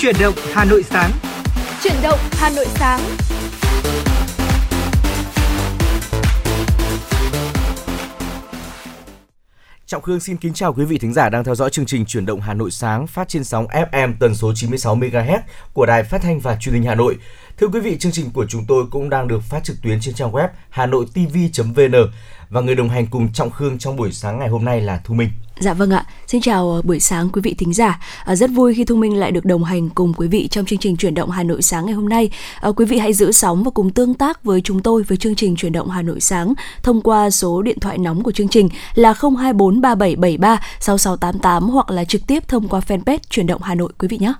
Chuyển động Hà Nội sáng. Chuyển động Hà Nội sáng. Trọng Khương xin kính chào quý vị thính giả đang theo dõi chương trình Chuyển động Hà Nội sáng phát trên sóng FM tần số 96 MHz của Đài Phát thanh và Truyền hình Hà Nội. Thưa quý vị, chương trình của chúng tôi cũng đang được phát trực tuyến trên trang web hanoitv.vn và người đồng hành cùng Trọng Khương trong buổi sáng ngày hôm nay là Thu Minh. Dạ vâng ạ, xin chào ờ, buổi sáng quý vị thính giả. À, rất vui khi Thu Minh lại được đồng hành cùng quý vị trong chương trình chuyển động Hà Nội sáng ngày hôm nay. À, quý vị hãy giữ sóng và cùng tương tác với chúng tôi với chương trình chuyển động Hà Nội sáng thông qua số điện thoại nóng của chương trình là 02437736688 hoặc là trực tiếp thông qua fanpage chuyển động Hà Nội quý vị nhé.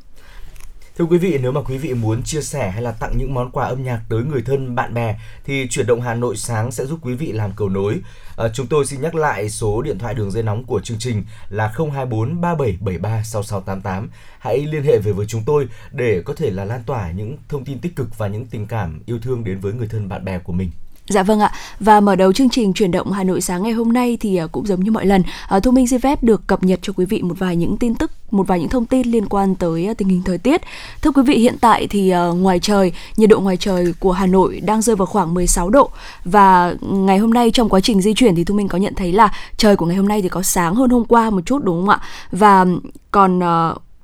Thưa quý vị, nếu mà quý vị muốn chia sẻ hay là tặng những món quà âm nhạc tới người thân, bạn bè thì chuyển động Hà Nội sáng sẽ giúp quý vị làm cầu nối. À, chúng tôi xin nhắc lại số điện thoại đường dây nóng của chương trình là 024 3773 6688. Hãy liên hệ về với chúng tôi để có thể là lan tỏa những thông tin tích cực và những tình cảm yêu thương đến với người thân bạn bè của mình. Dạ vâng ạ. Và mở đầu chương trình chuyển động Hà Nội sáng ngày hôm nay thì à, cũng giống như mọi lần, à, Thu Minh xin phép được cập nhật cho quý vị một vài những tin tức, một vài những thông tin liên quan tới à, tình hình thời tiết. Thưa quý vị, hiện tại thì ngoài trời, nhiệt độ ngoài trời của Hà Nội đang rơi vào khoảng 16 độ và ngày hôm nay trong quá trình di chuyển thì Thu Minh có nhận thấy là trời của ngày hôm nay thì có sáng hơn hôm qua một chút đúng không ạ? Và còn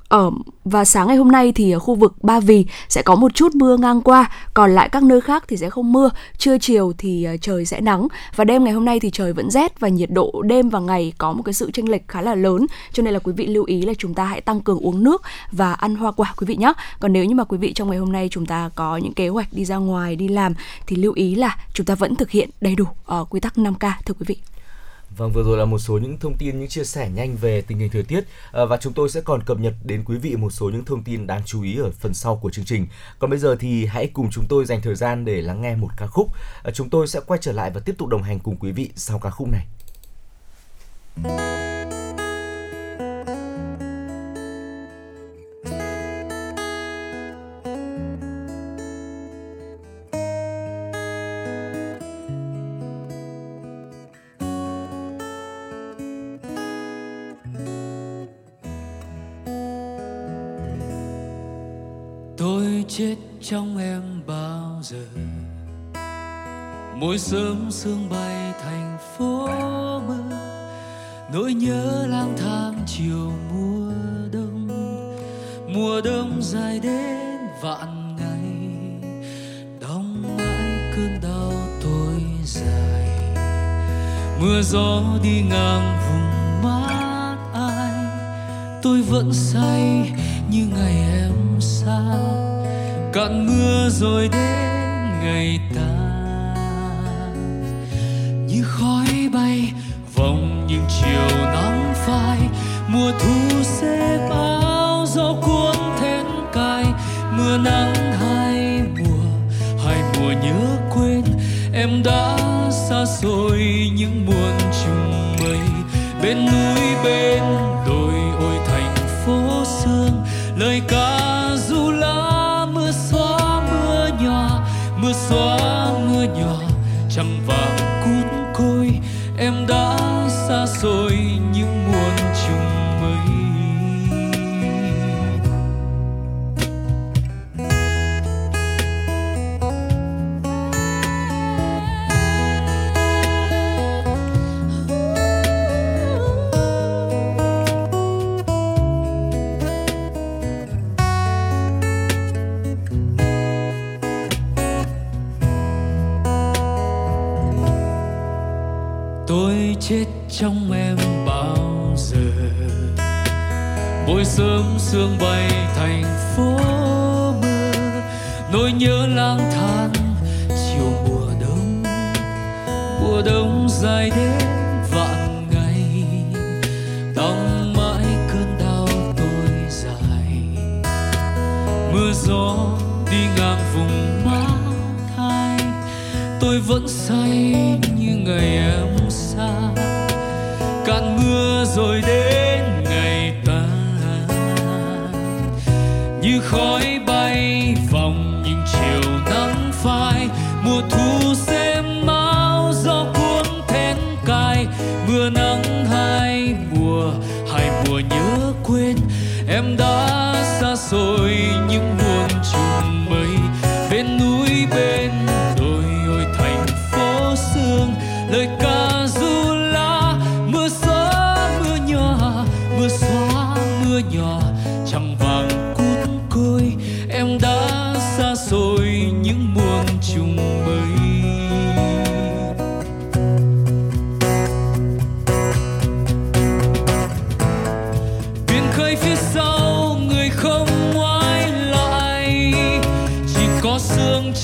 ở và sáng ngày hôm nay thì ở khu vực Ba Vì sẽ có một chút mưa ngang qua, còn lại các nơi khác thì sẽ không mưa. Trưa chiều thì ờ, trời sẽ nắng và đêm ngày hôm nay thì trời vẫn rét và nhiệt độ đêm và ngày có một cái sự chênh lệch khá là lớn. Cho nên là quý vị lưu ý là chúng ta hãy tăng cường uống nước và ăn hoa quả quý vị nhé. Còn nếu như mà quý vị trong ngày hôm nay chúng ta có những kế hoạch đi ra ngoài đi làm thì lưu ý là chúng ta vẫn thực hiện đầy đủ uh, quy tắc 5K thưa quý vị. Vâng, vừa rồi là một số những thông tin, những chia sẻ nhanh về tình hình thời tiết à, và chúng tôi sẽ còn cập nhật đến quý vị một số những thông tin đáng chú ý ở phần sau của chương trình. Còn bây giờ thì hãy cùng chúng tôi dành thời gian để lắng nghe một ca khúc. À, chúng tôi sẽ quay trở lại và tiếp tục đồng hành cùng quý vị sau ca khúc này. Mỗi sớm sương bay thành phố mơ nỗi nhớ lang thang chiều mùa đông. Mùa đông dài đến vạn ngày đong mãi cơn đau tôi dài. Mưa gió đi ngang vùng mát ai, tôi vẫn say như ngày em xa. Cạn mưa rồi đến ngày ta. Chiều nắng phai, mùa thu sẽ bao gió cuốn thén cay. Mưa nắng hai mùa hai mùa nhớ quên. Em đã xa xôi những buồn chung mây. Bên núi bên đồi ôi thành phố sương, lời ca đã xa trong em bao giờ. Mỗi sớm sương bay thành phố mưa, nỗi nhớ lang thang, chiều mùa đông. Mùa đông dài đến vạn ngày đong mãi cơn đau tôi dài. Mưa gió đi ngang vùng má thai, tôi vẫn say như ngày em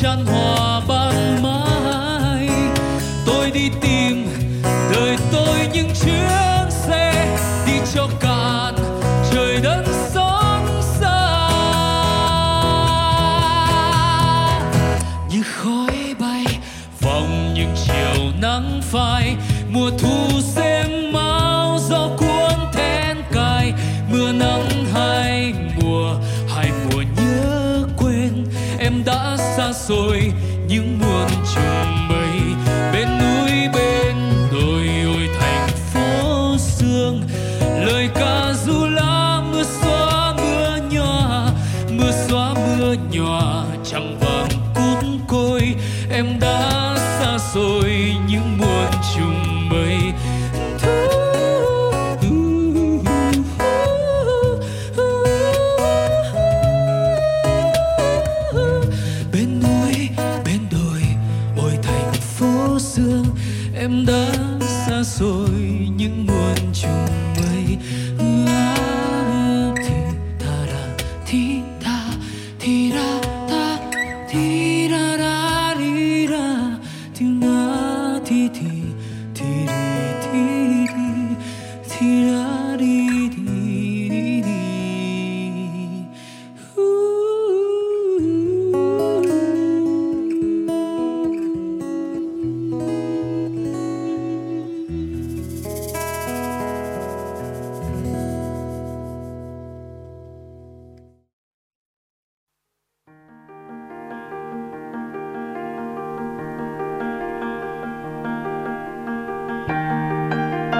sương chăn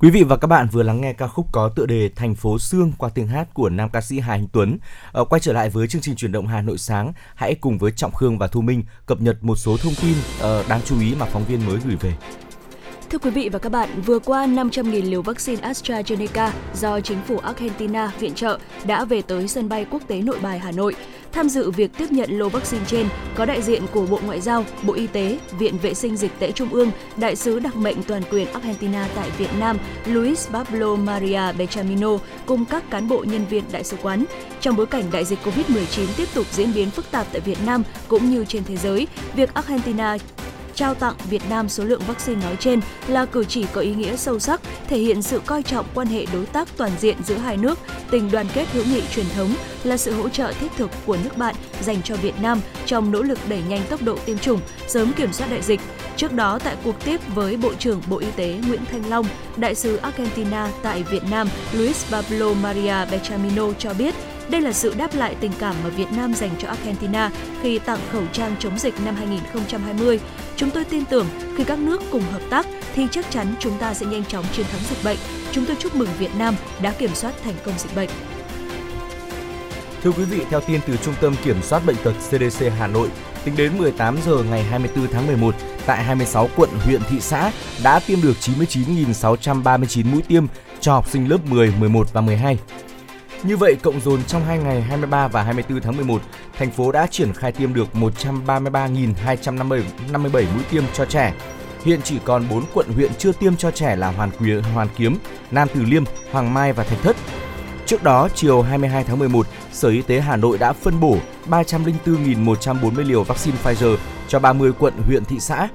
Quý vị và các bạn vừa lắng nghe ca khúc có tựa đề Thành phố Sương qua tiếng hát của nam ca sĩ Hà Anh Tuấn. Ờ, quay trở lại với chương trình chuyển động Hà Nội sáng, hãy cùng với Trọng Khương và Thu Minh cập nhật một số thông tin uh, đáng chú ý mà phóng viên mới gửi về. Thưa quý vị và các bạn, vừa qua 500.000 liều vaccine AstraZeneca do chính phủ Argentina viện trợ đã về tới sân bay quốc tế Nội Bài Hà Nội. Tham dự việc tiếp nhận lô vaccine trên có đại diện của Bộ Ngoại giao, Bộ Y tế, Viện Vệ sinh Dịch tễ Trung ương, Đại sứ đặc mệnh toàn quyền Argentina tại Việt Nam Luis Pablo Maria Bechamino cùng các cán bộ nhân viên đại sứ quán. Trong bối cảnh đại dịch COVID-19 tiếp tục diễn biến phức tạp tại Việt Nam cũng như trên thế giới, việc Argentina trao tặng Việt Nam số lượng vaccine nói trên là cử chỉ có ý nghĩa sâu sắc, thể hiện sự coi trọng quan hệ đối tác toàn diện giữa hai nước, tình đoàn kết hữu nghị truyền thống là sự hỗ trợ thiết thực của nước bạn dành cho Việt Nam trong nỗ lực đẩy nhanh tốc độ tiêm chủng, sớm kiểm soát đại dịch. Trước đó tại cuộc tiếp với Bộ trưởng Bộ Y tế Nguyễn Thanh Long, đại sứ Argentina tại Việt Nam Luis Pablo Maria Bechamino cho biết đây là sự đáp lại tình cảm mà Việt Nam dành cho Argentina khi tặng khẩu trang chống dịch năm 2020. Chúng tôi tin tưởng khi các nước cùng hợp tác thì chắc chắn chúng ta sẽ nhanh chóng chiến thắng dịch bệnh. Chúng tôi chúc mừng Việt Nam đã kiểm soát thành công dịch bệnh. Thưa quý vị, theo tin từ Trung tâm Kiểm soát Bệnh tật CDC Hà Nội, tính đến 18 giờ ngày 24 tháng 11, tại 26 quận, huyện, thị xã đã tiêm được 99.639 mũi tiêm cho học sinh lớp 10, 11 và 12. Như vậy, cộng dồn trong 2 ngày 23 và 24 tháng 11, thành phố đã triển khai tiêm được 133.257 mũi tiêm cho trẻ. Hiện chỉ còn 4 quận huyện chưa tiêm cho trẻ là Hoàn Kiếm, Hoàn Kiếm, Nam Từ Liêm, Hoàng Mai và Thạch Thất. Trước đó, chiều 22 tháng 11, Sở Y tế Hà Nội đã phân bổ 304.140 liều vaccine Pfizer cho 30 quận, huyện, thị xã.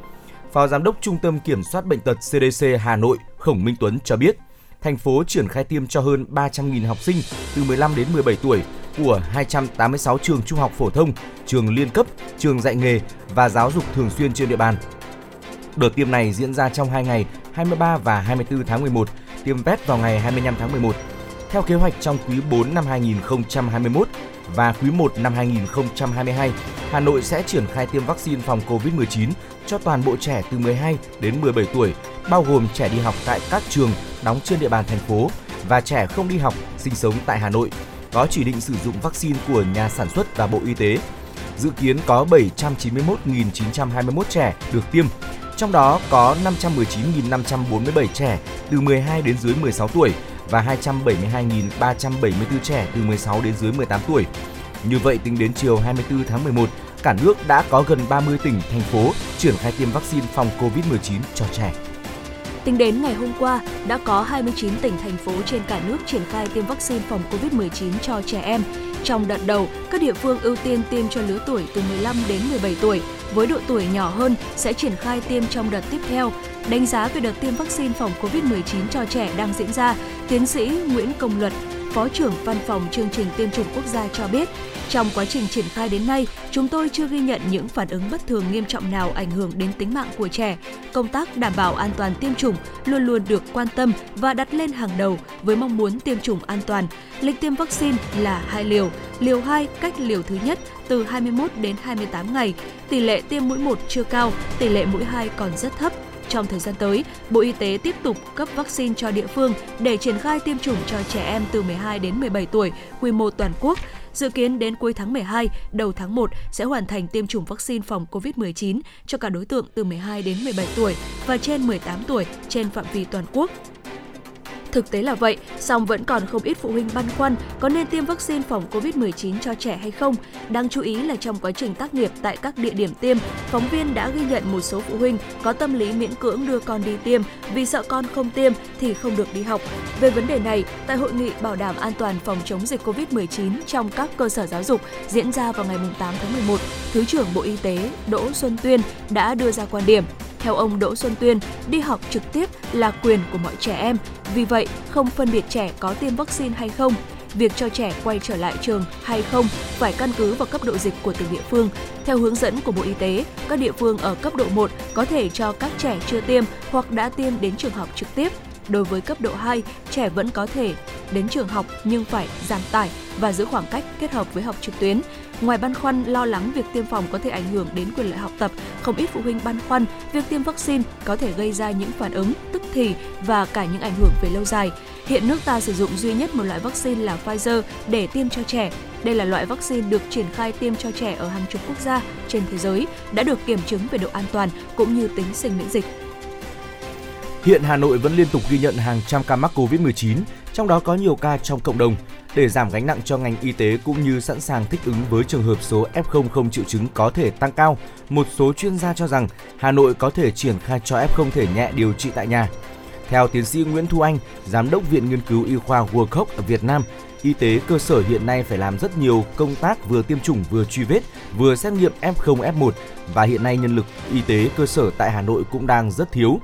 Phó Giám đốc Trung tâm Kiểm soát Bệnh tật CDC Hà Nội Khổng Minh Tuấn cho biết, thành phố triển khai tiêm cho hơn 300.000 học sinh từ 15 đến 17 tuổi của 286 trường trung học phổ thông, trường liên cấp, trường dạy nghề và giáo dục thường xuyên trên địa bàn. Đợt tiêm này diễn ra trong 2 ngày 23 và 24 tháng 11, tiêm vét vào ngày 25 tháng 11. Theo kế hoạch trong quý 4 năm 2021 và quý 1 năm 2022, Hà Nội sẽ triển khai tiêm vaccine phòng COVID-19 cho toàn bộ trẻ từ 12 đến 17 tuổi, bao gồm trẻ đi học tại các trường đóng trên địa bàn thành phố và trẻ không đi học sinh sống tại Hà Nội có chỉ định sử dụng vaccine của nhà sản xuất và Bộ Y tế. Dự kiến có 791.921 trẻ được tiêm, trong đó có 519.547 trẻ từ 12 đến dưới 16 tuổi và 272.374 trẻ từ 16 đến dưới 18 tuổi. Như vậy, tính đến chiều 24 tháng 11, cả nước đã có gần 30 tỉnh, thành phố triển khai tiêm vaccine phòng COVID-19 cho trẻ. Tính đến ngày hôm qua, đã có 29 tỉnh, thành phố trên cả nước triển khai tiêm vaccine phòng COVID-19 cho trẻ em. Trong đợt đầu, các địa phương ưu tiên tiêm cho lứa tuổi từ 15 đến 17 tuổi, với độ tuổi nhỏ hơn sẽ triển khai tiêm trong đợt tiếp theo. Đánh giá về đợt tiêm vaccine phòng COVID-19 cho trẻ đang diễn ra, tiến sĩ Nguyễn Công Luật, Phó trưởng Văn phòng chương trình tiêm chủng quốc gia cho biết, trong quá trình triển khai đến nay, chúng tôi chưa ghi nhận những phản ứng bất thường nghiêm trọng nào ảnh hưởng đến tính mạng của trẻ. Công tác đảm bảo an toàn tiêm chủng luôn luôn được quan tâm và đặt lên hàng đầu với mong muốn tiêm chủng an toàn. Lịch tiêm vaccine là hai liều, liều 2 cách liều thứ nhất từ 21 đến 28 ngày. Tỷ lệ tiêm mũi 1 chưa cao, tỷ lệ mũi 2 còn rất thấp. Trong thời gian tới, Bộ Y tế tiếp tục cấp vaccine cho địa phương để triển khai tiêm chủng cho trẻ em từ 12 đến 17 tuổi, quy mô toàn quốc. Dự kiến đến cuối tháng 12, đầu tháng 1 sẽ hoàn thành tiêm chủng vaccine phòng COVID-19 cho cả đối tượng từ 12 đến 17 tuổi và trên 18 tuổi trên phạm vi toàn quốc. Thực tế là vậy, song vẫn còn không ít phụ huynh băn khoăn có nên tiêm vaccine phòng COVID-19 cho trẻ hay không. Đáng chú ý là trong quá trình tác nghiệp tại các địa điểm tiêm, phóng viên đã ghi nhận một số phụ huynh có tâm lý miễn cưỡng đưa con đi tiêm vì sợ con không tiêm thì không được đi học. Về vấn đề này, tại hội nghị bảo đảm an toàn phòng chống dịch COVID-19 trong các cơ sở giáo dục diễn ra vào ngày 8 tháng 11, Thứ trưởng Bộ Y tế Đỗ Xuân Tuyên đã đưa ra quan điểm theo ông Đỗ Xuân Tuyên, đi học trực tiếp là quyền của mọi trẻ em, vì vậy không phân biệt trẻ có tiêm vaccine hay không. Việc cho trẻ quay trở lại trường hay không phải căn cứ vào cấp độ dịch của từng địa phương. Theo hướng dẫn của Bộ Y tế, các địa phương ở cấp độ 1 có thể cho các trẻ chưa tiêm hoặc đã tiêm đến trường học trực tiếp. Đối với cấp độ 2, trẻ vẫn có thể đến trường học nhưng phải giảm tải và giữ khoảng cách kết hợp với học trực tuyến. Ngoài băn khoăn lo lắng việc tiêm phòng có thể ảnh hưởng đến quyền lợi học tập, không ít phụ huynh băn khoăn việc tiêm vaccine có thể gây ra những phản ứng tức thì và cả những ảnh hưởng về lâu dài. Hiện nước ta sử dụng duy nhất một loại vaccine là Pfizer để tiêm cho trẻ. Đây là loại vaccine được triển khai tiêm cho trẻ ở hàng chục quốc gia trên thế giới, đã được kiểm chứng về độ an toàn cũng như tính sinh miễn dịch. Hiện Hà Nội vẫn liên tục ghi nhận hàng trăm ca mắc Covid-19, trong đó có nhiều ca trong cộng đồng. Để giảm gánh nặng cho ngành y tế cũng như sẵn sàng thích ứng với trường hợp số F0 không triệu chứng có thể tăng cao, một số chuyên gia cho rằng Hà Nội có thể triển khai cho F0 thể nhẹ điều trị tại nhà. Theo tiến sĩ Nguyễn Thu Anh, giám đốc Viện Nghiên cứu Y khoa World ở Việt Nam, y tế cơ sở hiện nay phải làm rất nhiều công tác vừa tiêm chủng vừa truy vết, vừa xét nghiệm F0 F1 và hiện nay nhân lực y tế cơ sở tại Hà Nội cũng đang rất thiếu.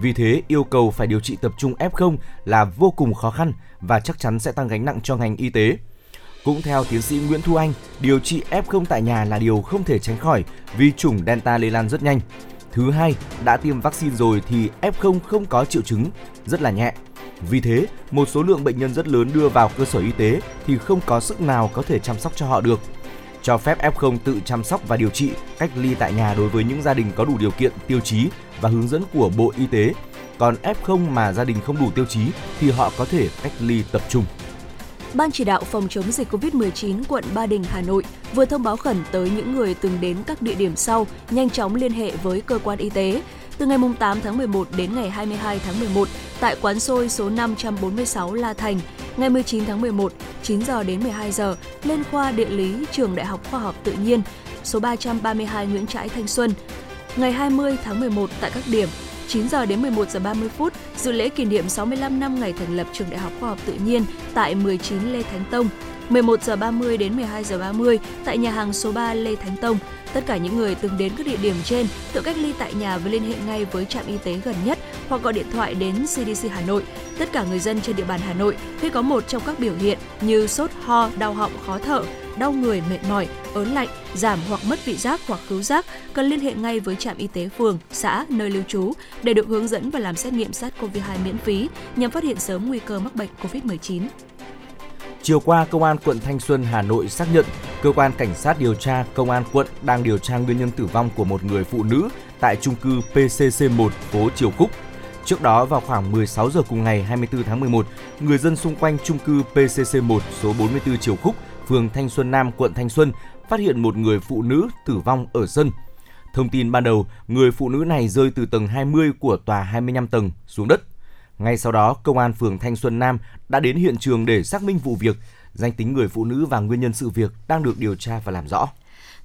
Vì thế, yêu cầu phải điều trị tập trung F0 là vô cùng khó khăn và chắc chắn sẽ tăng gánh nặng cho ngành y tế. Cũng theo tiến sĩ Nguyễn Thu Anh, điều trị F0 tại nhà là điều không thể tránh khỏi vì chủng Delta lây lan rất nhanh. Thứ hai, đã tiêm vaccine rồi thì F0 không có triệu chứng, rất là nhẹ. Vì thế, một số lượng bệnh nhân rất lớn đưa vào cơ sở y tế thì không có sức nào có thể chăm sóc cho họ được. Cho phép F0 tự chăm sóc và điều trị, cách ly tại nhà đối với những gia đình có đủ điều kiện, tiêu chí và hướng dẫn của Bộ Y tế. Còn F0 mà gia đình không đủ tiêu chí thì họ có thể cách ly tập trung. Ban chỉ đạo phòng chống dịch COVID-19 quận Ba Đình, Hà Nội vừa thông báo khẩn tới những người từng đến các địa điểm sau nhanh chóng liên hệ với cơ quan y tế. Từ ngày 8 tháng 11 đến ngày 22 tháng 11 tại quán xôi số 546 La Thành, ngày 19 tháng 11, 9 giờ đến 12 giờ lên khoa địa lý Trường Đại học Khoa học Tự nhiên, số 332 Nguyễn Trãi Thanh Xuân. Ngày 20 tháng 11 tại các điểm 9 giờ đến 11 giờ 30 phút dự lễ kỷ niệm 65 năm ngày thành lập Trường Đại học Khoa học Tự nhiên tại 19 Lê Thánh Tông. 11 giờ 30 đến 12 giờ 30 tại nhà hàng số 3 Lê Thánh Tông. Tất cả những người từng đến các địa điểm trên tự cách ly tại nhà và liên hệ ngay với trạm y tế gần nhất hoặc gọi điện thoại đến CDC Hà Nội. Tất cả người dân trên địa bàn Hà Nội khi có một trong các biểu hiện như sốt, ho, đau họng, khó thở, đau người, mệt mỏi, ớn lạnh, giảm hoặc mất vị giác hoặc khứu giác, cần liên hệ ngay với trạm y tế phường, xã, nơi lưu trú để được hướng dẫn và làm xét nghiệm SARS-CoV-2 miễn phí nhằm phát hiện sớm nguy cơ mắc bệnh COVID-19. Chiều qua, Công an quận Thanh Xuân, Hà Nội xác nhận cơ quan cảnh sát điều tra Công an quận đang điều tra nguyên nhân tử vong của một người phụ nữ tại trung cư PCC1 phố Triều Khúc. Trước đó vào khoảng 16 giờ cùng ngày 24 tháng 11, người dân xung quanh trung cư PCC1 số 44 Triều Khúc, phường Thanh Xuân Nam, quận Thanh Xuân phát hiện một người phụ nữ tử vong ở sân. Thông tin ban đầu, người phụ nữ này rơi từ tầng 20 của tòa 25 tầng xuống đất. Ngay sau đó, công an phường Thanh Xuân Nam đã đến hiện trường để xác minh vụ việc. Danh tính người phụ nữ và nguyên nhân sự việc đang được điều tra và làm rõ.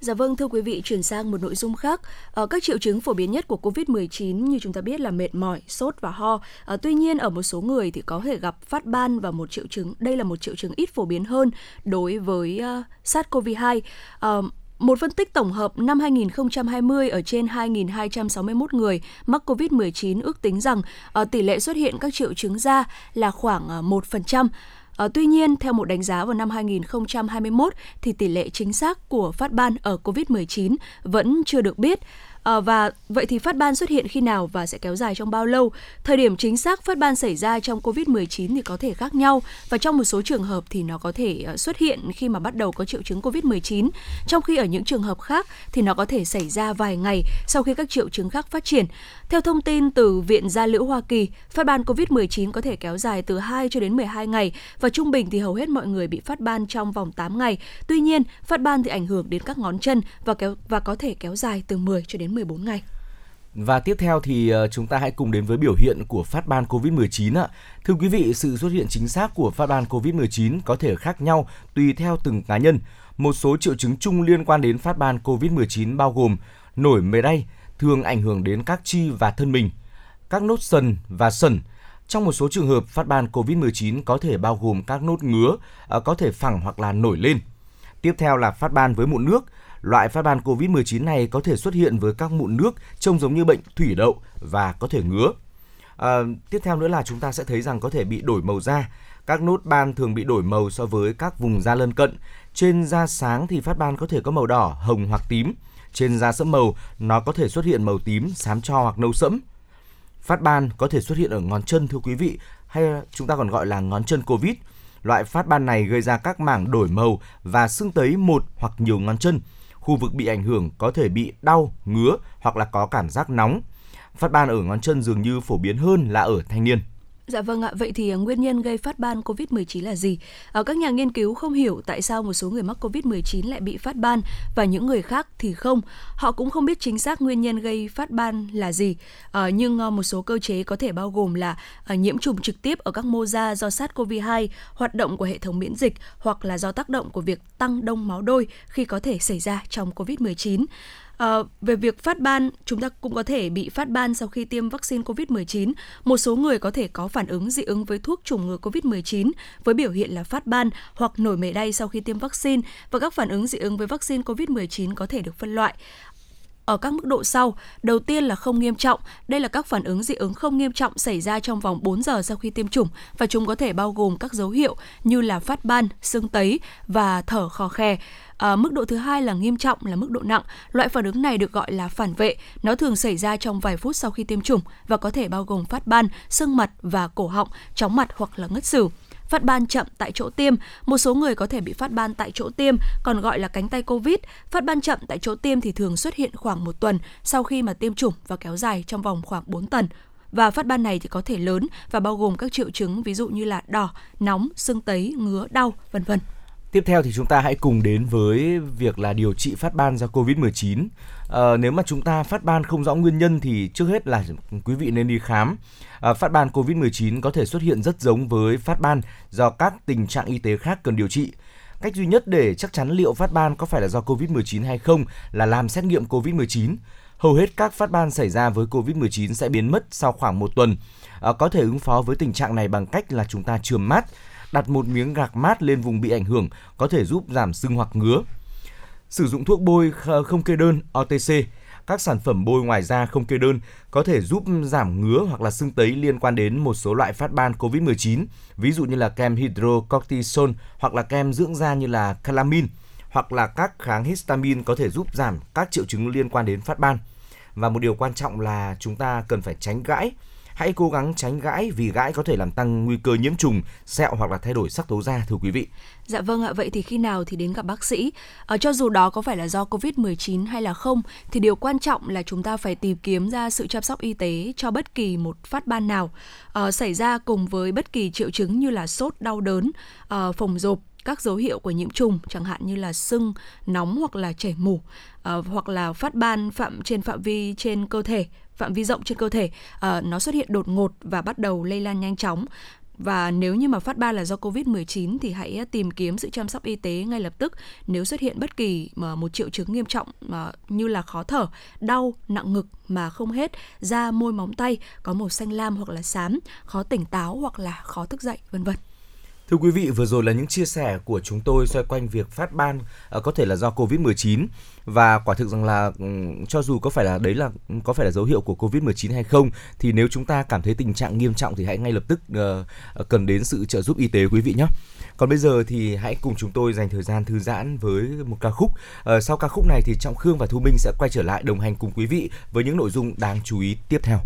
Dạ vâng, thưa quý vị, chuyển sang một nội dung khác. À, các triệu chứng phổ biến nhất của COVID-19 như chúng ta biết là mệt mỏi, sốt và ho. À, tuy nhiên ở một số người thì có thể gặp phát ban và một triệu chứng. Đây là một triệu chứng ít phổ biến hơn đối với ờ, uh, SARS-CoV-2. Uh, một phân tích tổng hợp năm 2020 ở trên 2.261 người mắc COVID-19 ước tính rằng uh, tỷ lệ xuất hiện các triệu chứng da là khoảng 1%. À, tuy nhiên, theo một đánh giá vào năm 2021 thì tỷ lệ chính xác của phát ban ở COVID-19 vẫn chưa được biết. À, và vậy thì phát ban xuất hiện khi nào và sẽ kéo dài trong bao lâu? Thời điểm chính xác phát ban xảy ra trong COVID-19 thì có thể khác nhau và trong một số trường hợp thì nó có thể ờ, xuất hiện khi mà bắt đầu có triệu chứng COVID-19, trong khi ở những trường hợp khác thì nó có thể xảy ra vài ngày sau khi các triệu chứng khác phát triển. Theo thông tin từ Viện Gia Liễu Hoa Kỳ, phát ban COVID-19 có thể kéo dài từ 2 cho đến 12 ngày và trung bình thì hầu hết mọi người bị phát ban trong vòng 8 ngày. Tuy nhiên, phát ban thì ảnh hưởng đến các ngón chân và kéo và có thể kéo dài từ 10 cho đến 14 ngày. Và tiếp theo thì ờ, chúng ta hãy cùng đến với biểu hiện của phát ban COVID-19 ạ. Thưa quý vị, sự xuất hiện chính xác của phát ban COVID-19 có thể khác nhau tùy theo từng cá nhân. Một số triệu chứng chung liên quan đến phát ban COVID-19 bao gồm nổi mề đay, thường ảnh hưởng đến các chi và thân mình, các nốt sần và sẩn. Trong một số trường hợp, phát ban COVID-19 có thể bao gồm các nốt ngứa, ờ, có thể phẳng hoặc là nổi lên. Tiếp theo là phát ban với mụn nước. Loại phát ban COVID-19 này có thể xuất hiện với các mụn nước trông giống như bệnh thủy đậu và có thể ngứa. À, tiếp theo nữa là chúng ta sẽ thấy rằng có thể bị đổi màu da. Các nốt ban thường bị đổi màu so với các vùng da lân cận. Trên da sáng thì phát ban có thể có màu đỏ, hồng hoặc tím. Trên da sẫm màu, nó có thể xuất hiện màu tím, xám cho hoặc nâu sẫm. Phát ban có thể xuất hiện ở ngón chân thưa quý vị, hay chúng ta còn gọi là ngón chân Covid. Loại phát ban này gây ra các mảng đổi màu và sưng tấy một hoặc nhiều ngón chân. Khu vực bị ảnh hưởng có thể bị đau, ngứa hoặc là có cảm giác nóng. Phát ban ở ngón chân dường như phổ biến hơn là ở thanh niên. Dạ vâng ạ, vậy thì à, nguyên nhân gây phát ban COVID-19 là gì? À, các nhà nghiên cứu không hiểu tại sao một số người mắc COVID-19 lại bị phát ban và những người khác thì không. Họ cũng không biết chính xác nguyên nhân gây phát ban là gì. À, nhưng à, một số cơ chế có thể bao gồm là à, nhiễm trùng trực tiếp ở các mô da do SARS-CoV-2, hoạt động của hệ thống miễn dịch hoặc là do tác động của việc tăng đông máu đôi khi có thể xảy ra trong COVID-19. À, về việc phát ban, chúng ta cũng có thể bị phát ban sau khi tiêm vaccine COVID-19. Một số người có thể có phản ứng dị ứng với thuốc chủng ngừa COVID-19 với biểu hiện là phát ban hoặc nổi mề đay sau khi tiêm vaccine và các phản ứng dị ứng với vaccine COVID-19 có thể được phân loại ở các mức độ sau. Đầu tiên là không nghiêm trọng. Đây là các phản ứng dị ứng không nghiêm trọng xảy ra trong vòng 4 giờ sau khi tiêm chủng và chúng có thể bao gồm các dấu hiệu như là phát ban, sưng tấy và thở khò khè. À, mức độ thứ hai là nghiêm trọng là mức độ nặng. Loại phản ứng này được gọi là phản vệ. Nó thường xảy ra trong vài phút sau khi tiêm chủng và có thể bao gồm phát ban, sưng mặt và cổ họng, chóng mặt hoặc là ngất xỉu. Phát ban chậm tại chỗ tiêm, một số người có thể bị phát ban tại chỗ tiêm, còn gọi là cánh tay Covid. Phát ban chậm tại chỗ tiêm thì thường xuất hiện khoảng một tuần sau khi mà tiêm chủng và kéo dài trong vòng khoảng 4 tuần và phát ban này thì có thể lớn và bao gồm các triệu chứng ví dụ như là đỏ, nóng, sưng tấy, ngứa, đau, vân vân. Tiếp theo thì chúng ta hãy cùng đến với việc là điều trị phát ban do Covid-19. À, ờ, nếu mà chúng ta phát ban không rõ nguyên nhân thì trước hết là quý vị nên đi khám. À, phát ban Covid-19 có thể xuất hiện rất giống với phát ban do các tình trạng y tế khác cần điều trị. Cách duy nhất để chắc chắn liệu phát ban có phải là do Covid-19 hay không là làm xét nghiệm Covid-19. Hầu hết các phát ban xảy ra với Covid-19 sẽ biến mất sau khoảng một tuần. À, có thể ứng phó với tình trạng này bằng cách là chúng ta chườm mát, đặt một miếng gạc mát lên vùng bị ảnh hưởng có thể giúp giảm sưng hoặc ngứa. Sử dụng thuốc bôi không kê đơn OTC, các sản phẩm bôi ngoài da không kê đơn có thể giúp giảm ngứa hoặc là sưng tấy liên quan đến một số loại phát ban COVID-19, ví dụ như là kem hydrocortisone hoặc là kem dưỡng da như là calamine. hoặc là các kháng histamine có thể giúp giảm các triệu chứng liên quan đến phát ban. Và một điều quan trọng là chúng ta cần phải tránh gãi. Hãy cố gắng tránh gãi vì gãi có thể làm tăng nguy cơ nhiễm trùng, sẹo hoặc là thay đổi sắc tố da thưa quý vị. Dạ vâng ạ, vậy thì khi nào thì đến gặp bác sĩ? Ở cho dù đó có phải là do Covid-19 hay là không thì điều quan trọng là chúng ta phải tìm kiếm ra sự chăm sóc y tế cho bất kỳ một phát ban nào uh, xảy ra cùng với bất kỳ triệu chứng như là sốt, đau đớn, uh, phồng rộp, các dấu hiệu của nhiễm trùng chẳng hạn như là sưng, nóng hoặc là chảy mủ uh, hoặc là phát ban phạm trên phạm vi trên cơ thể phạm vi rộng trên cơ thể uh, nó xuất hiện đột ngột và bắt đầu lây lan nhanh chóng và nếu như mà phát ban là do Covid-19 thì hãy tìm kiếm sự chăm sóc y tế ngay lập tức nếu xuất hiện bất kỳ à, một triệu chứng nghiêm trọng à, như là khó thở, đau, nặng ngực mà không hết, da, môi, móng tay có màu xanh lam hoặc là xám, khó tỉnh táo hoặc là khó thức dậy, vân vân. Thưa quý vị, vừa rồi là những chia sẻ của chúng tôi xoay quanh việc phát ban à, có thể là do Covid-19 và quả thực rằng là ừ, cho dù có phải là đấy là có phải là dấu hiệu của Covid-19 hay không thì nếu chúng ta cảm thấy tình trạng nghiêm trọng thì hãy ngay lập tức uh, cần đến sự trợ giúp y tế quý vị nhé. Còn bây giờ thì hãy cùng chúng tôi dành thời gian thư giãn với một ca khúc. Uh, sau ca khúc này thì Trọng Khương và Thu Minh sẽ quay trở lại đồng hành cùng quý vị với những nội dung đáng chú ý tiếp theo.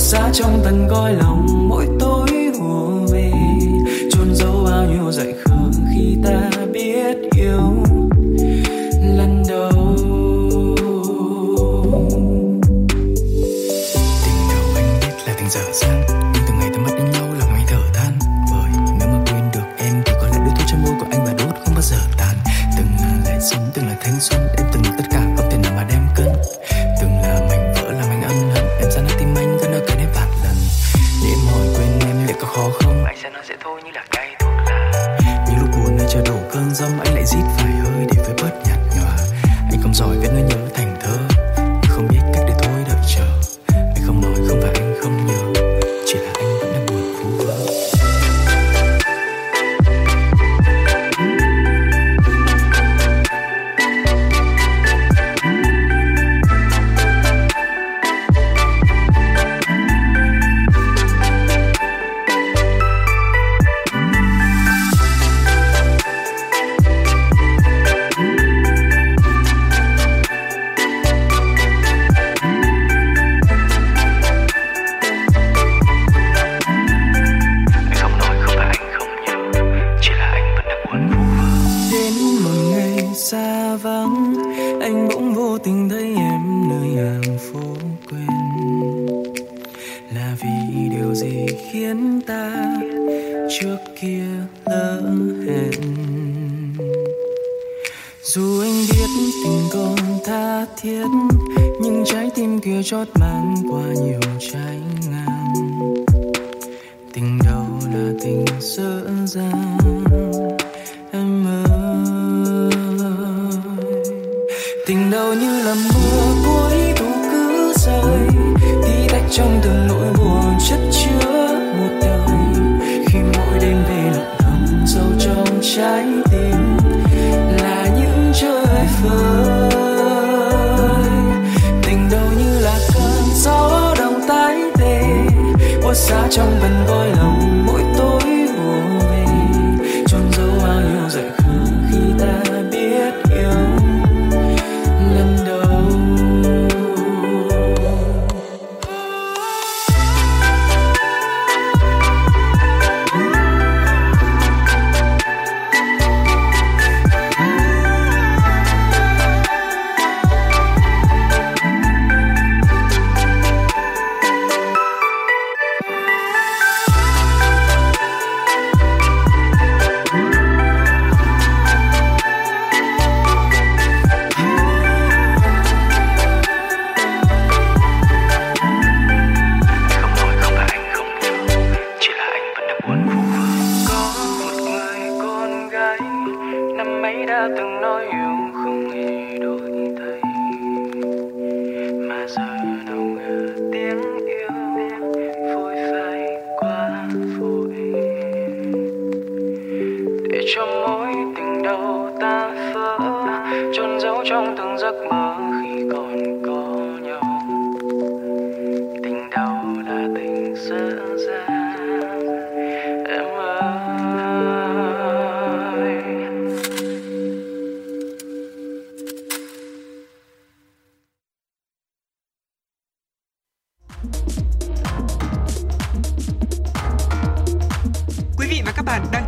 xa trong tầng coi lòng mỗi tối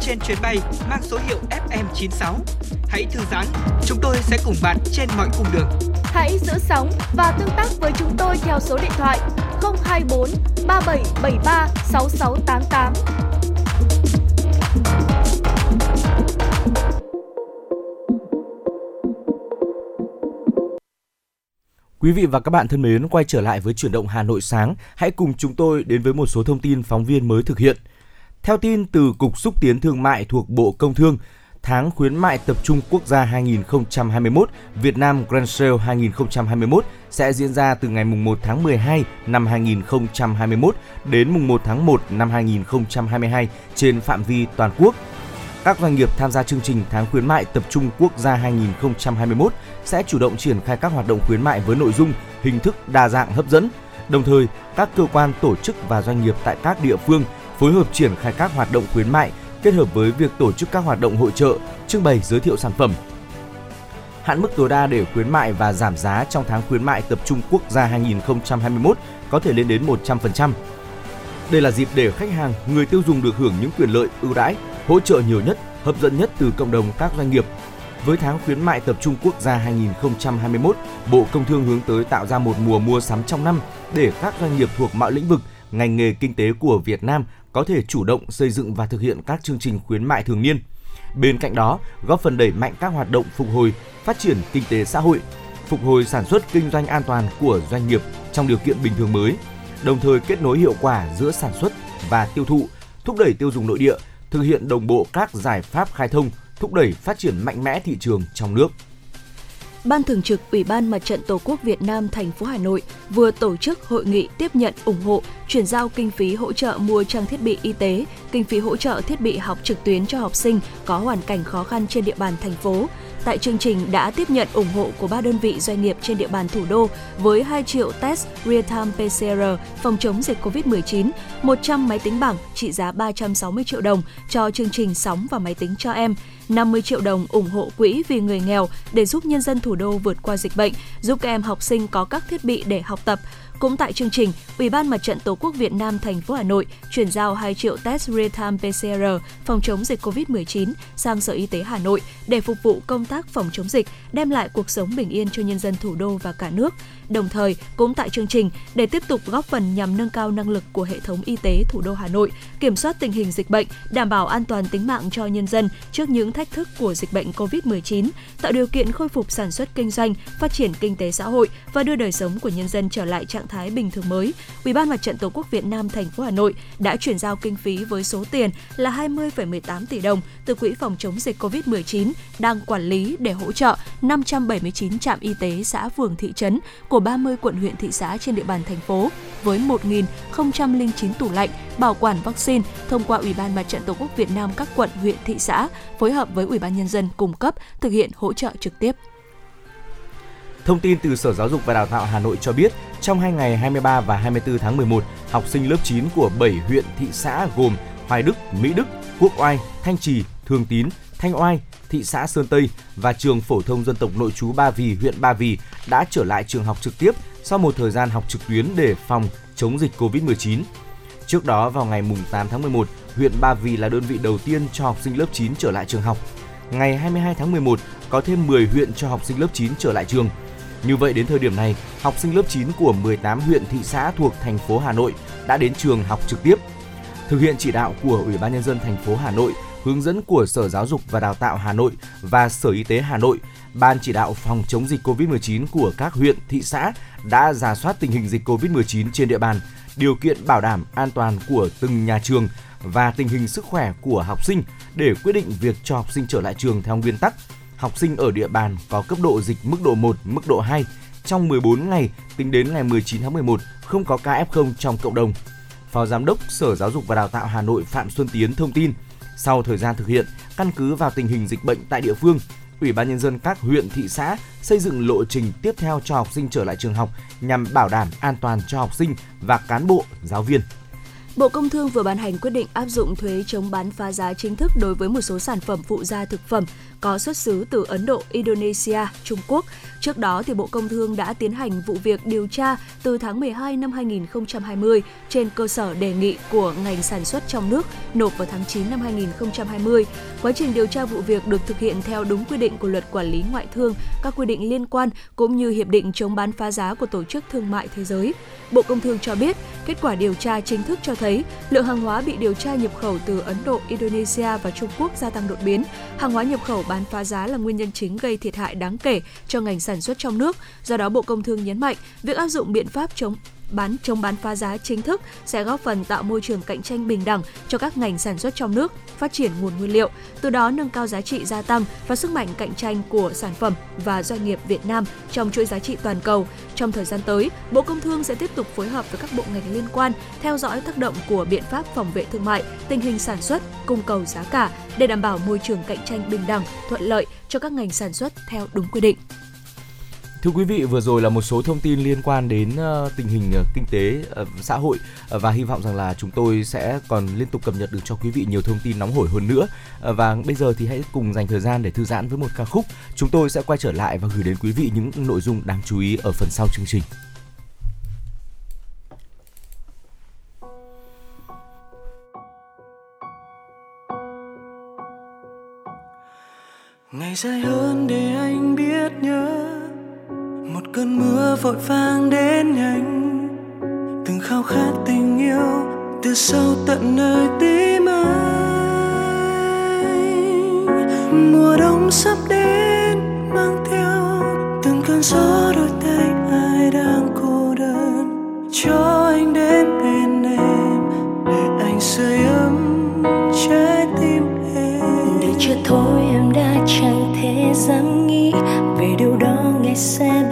trên chuyến bay mang số hiệu FM96. Hãy thư giãn, chúng tôi sẽ cùng bạn trên mọi cung đường. Hãy giữ sóng và tương tác với chúng tôi theo số điện thoại 024 3773 6688. Quý vị và các bạn thân mến, quay trở lại với chuyển động Hà Nội sáng, hãy cùng chúng tôi đến với một số thông tin phóng viên mới thực hiện. Theo tin từ Cục Xúc tiến Thương mại thuộc Bộ Công Thương, tháng khuyến mại tập trung quốc gia 2021 Việt Nam Grand Sale 2021 sẽ diễn ra từ ngày 1 tháng 12 năm 2021 đến mùng 1 tháng 1 năm 2022 trên phạm vi toàn quốc. Các doanh nghiệp tham gia chương trình tháng khuyến mại tập trung quốc gia 2021 sẽ chủ động triển khai các hoạt động khuyến mại với nội dung, hình thức đa dạng hấp dẫn. Đồng thời, các cơ quan tổ chức và doanh nghiệp tại các địa phương phối hợp triển khai các hoạt động khuyến mại kết hợp với việc tổ chức các hoạt động hội trợ, trưng bày giới thiệu sản phẩm. Hạn mức tối đa để khuyến mại và giảm giá trong tháng khuyến mại tập trung quốc gia 2021 có thể lên đến 100%. Đây là dịp để khách hàng, người tiêu dùng được hưởng những quyền lợi, ưu đãi, hỗ trợ nhiều nhất, hấp dẫn nhất từ cộng đồng các doanh nghiệp. Với tháng khuyến mại tập trung quốc gia 2021, Bộ Công Thương hướng tới tạo ra một mùa mua sắm trong năm để các doanh nghiệp thuộc mọi lĩnh vực, ngành nghề kinh tế của Việt Nam có thể chủ động xây dựng và thực hiện các chương trình khuyến mại thường niên. Bên cạnh đó, góp phần đẩy mạnh các hoạt động phục hồi, phát triển kinh tế xã hội, phục hồi sản xuất kinh doanh an toàn của doanh nghiệp trong điều kiện bình thường mới, đồng thời kết nối hiệu quả giữa sản xuất và tiêu thụ, thúc đẩy tiêu dùng nội địa, thực hiện đồng bộ các giải pháp khai thông, thúc đẩy phát triển mạnh mẽ thị trường trong nước. Ban Thường trực Ủy ban Mặt trận Tổ quốc Việt Nam thành phố Hà Nội vừa tổ chức hội nghị tiếp nhận ủng hộ, chuyển giao kinh phí hỗ trợ mua trang thiết bị y tế, kinh phí hỗ trợ thiết bị học trực tuyến cho học sinh có hoàn cảnh khó khăn trên địa bàn thành phố. Tại chương trình đã tiếp nhận ủng hộ của ba đơn vị doanh nghiệp trên địa bàn thủ đô với 2 triệu test real-time PCR phòng chống dịch COVID-19, 100 máy tính bảng trị giá 360 triệu đồng cho chương trình sóng và máy tính cho em, 50 triệu đồng ủng hộ quỹ vì người nghèo để giúp nhân dân thủ đô vượt qua dịch bệnh, giúp các em học sinh có các thiết bị để học tập. Cũng tại chương trình, Ủy ban Mặt trận Tổ quốc Việt Nam thành phố Hà Nội chuyển giao 2 triệu test real-time PCR phòng chống dịch COVID-19 sang Sở Y tế Hà Nội để phục vụ công tác phòng chống dịch, đem lại cuộc sống bình yên cho nhân dân thủ đô và cả nước. Đồng thời, cũng tại chương trình, để tiếp tục góp phần nhằm nâng cao năng lực của hệ thống y tế thủ đô Hà Nội, kiểm soát tình hình dịch bệnh, đảm bảo an toàn tính mạng cho nhân dân trước những thách thức của dịch bệnh COVID-19, tạo điều kiện khôi phục sản xuất kinh doanh, phát triển kinh tế xã hội và đưa đời sống của nhân dân trở lại trạng thái bình thường mới. Ủy ban Mặt trận Tổ quốc Việt Nam thành phố Hà Nội đã chuyển giao kinh phí với số tiền là 20,18 tỷ đồng từ quỹ phòng chống dịch COVID-19 đang quản lý để hỗ trợ 579 trạm y tế xã phường thị trấn của 30 quận huyện thị xã trên địa bàn thành phố với 1.009 tủ lạnh bảo quản vaccine thông qua Ủy ban Mặt trận Tổ quốc Việt Nam các quận, huyện, thị xã phối hợp với Ủy ban nhân dân cung cấp thực hiện hỗ trợ trực tiếp. Thông tin từ Sở Giáo dục và Đào tạo Hà Nội cho biết, trong hai ngày 23 và 24 tháng 11, học sinh lớp 9 của 7 huyện thị xã gồm Hoài Đức, Mỹ Đức, Quốc Oai, Thanh Trì, Thường Tín, Thanh Oai, thị xã Sơn Tây và trường phổ thông dân tộc nội trú Ba Vì, huyện Ba Vì đã trở lại trường học trực tiếp sau một thời gian học trực tuyến để phòng chống dịch COVID-19. Trước đó vào ngày 8 tháng 11, huyện Ba Vì là đơn vị đầu tiên cho học sinh lớp 9 trở lại trường học. Ngày 22 tháng 11, có thêm 10 huyện cho học sinh lớp 9 trở lại trường. Như vậy đến thời điểm này, học sinh lớp 9 của 18 huyện thị xã thuộc thành phố Hà Nội đã đến trường học trực tiếp. Thực hiện chỉ đạo của Ủy ban nhân dân thành phố Hà Nội, hướng dẫn của Sở Giáo dục và Đào tạo Hà Nội và Sở Y tế Hà Nội, Ban chỉ đạo phòng chống dịch COVID-19 của các huyện, thị xã đã giả soát tình hình dịch COVID-19 trên địa bàn, điều kiện bảo đảm an toàn của từng nhà trường và tình hình sức khỏe của học sinh để quyết định việc cho học sinh trở lại trường theo nguyên tắc học sinh ở địa bàn có cấp độ dịch mức độ 1, mức độ 2 trong 14 ngày tính đến ngày 19 tháng 11 không có ca F0 trong cộng đồng. Phó Giám đốc Sở Giáo dục và Đào tạo Hà Nội Phạm Xuân Tiến thông tin, sau thời gian thực hiện, căn cứ vào tình hình dịch bệnh tại địa phương, Ủy ban nhân dân các huyện thị xã xây dựng lộ trình tiếp theo cho học sinh trở lại trường học nhằm bảo đảm an toàn cho học sinh và cán bộ, giáo viên. Bộ Công Thương vừa ban hành quyết định áp dụng thuế chống bán phá giá chính thức đối với một số sản phẩm phụ gia thực phẩm có xuất xứ từ Ấn Độ, Indonesia, Trung Quốc. Trước đó thì Bộ Công Thương đã tiến hành vụ việc điều tra từ tháng 12 năm 2020 trên cơ sở đề nghị của ngành sản xuất trong nước nộp vào tháng 9 năm 2020. Quá trình điều tra vụ việc được thực hiện theo đúng quy định của Luật Quản lý ngoại thương, các quy định liên quan cũng như hiệp định chống bán phá giá của Tổ chức Thương mại Thế giới. Bộ Công Thương cho biết, kết quả điều tra chính thức cho thấy lượng hàng hóa bị điều tra nhập khẩu từ Ấn Độ, Indonesia và Trung Quốc gia tăng đột biến. Hàng hóa nhập khẩu bán phá giá là nguyên nhân chính gây thiệt hại đáng kể cho ngành sản xuất trong nước. Do đó, Bộ Công Thương nhấn mạnh việc áp dụng biện pháp chống bán chống bán phá giá chính thức sẽ góp phần tạo môi trường cạnh tranh bình đẳng cho các ngành sản xuất trong nước, phát triển nguồn nguyên liệu, từ đó nâng cao giá trị gia tăng và sức mạnh cạnh tranh của sản phẩm và doanh nghiệp Việt Nam trong chuỗi giá trị toàn cầu. Trong thời gian tới, Bộ Công Thương sẽ tiếp tục phối hợp với các bộ ngành liên quan theo dõi tác động của biện pháp phòng vệ thương mại, tình hình sản xuất, cung cầu giá cả để đảm bảo môi trường cạnh tranh bình đẳng, thuận lợi cho các ngành sản xuất theo đúng quy định. Thưa quý vị, vừa rồi là một số thông tin liên quan đến uh, tình hình uh, kinh tế uh, xã hội và hy vọng rằng là chúng tôi sẽ còn liên tục cập nhật được cho quý vị nhiều thông tin nóng hổi hơn nữa. Và bây giờ thì hãy cùng dành thời gian để thư giãn với một ca khúc. Chúng tôi sẽ quay trở lại và gửi đến quý vị những nội dung đáng chú ý ở phần sau chương trình. ngày dài hơn để anh biết nhớ một cơn mưa vội vàng đến nhanh. Từng khao khát tình yêu từ sâu tận nơi tim anh. Mùa đông sắp đến, mang theo từng cơn gió đôi tay ai đang cô đơn. Cho anh đến bên em, để anh sưởi ấm trái tim em. Để chưa thôi em đã chẳng thể dám nghĩ về điều đó ngày sẽ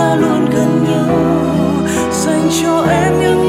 ta luôn gần nhau. Dành cho em những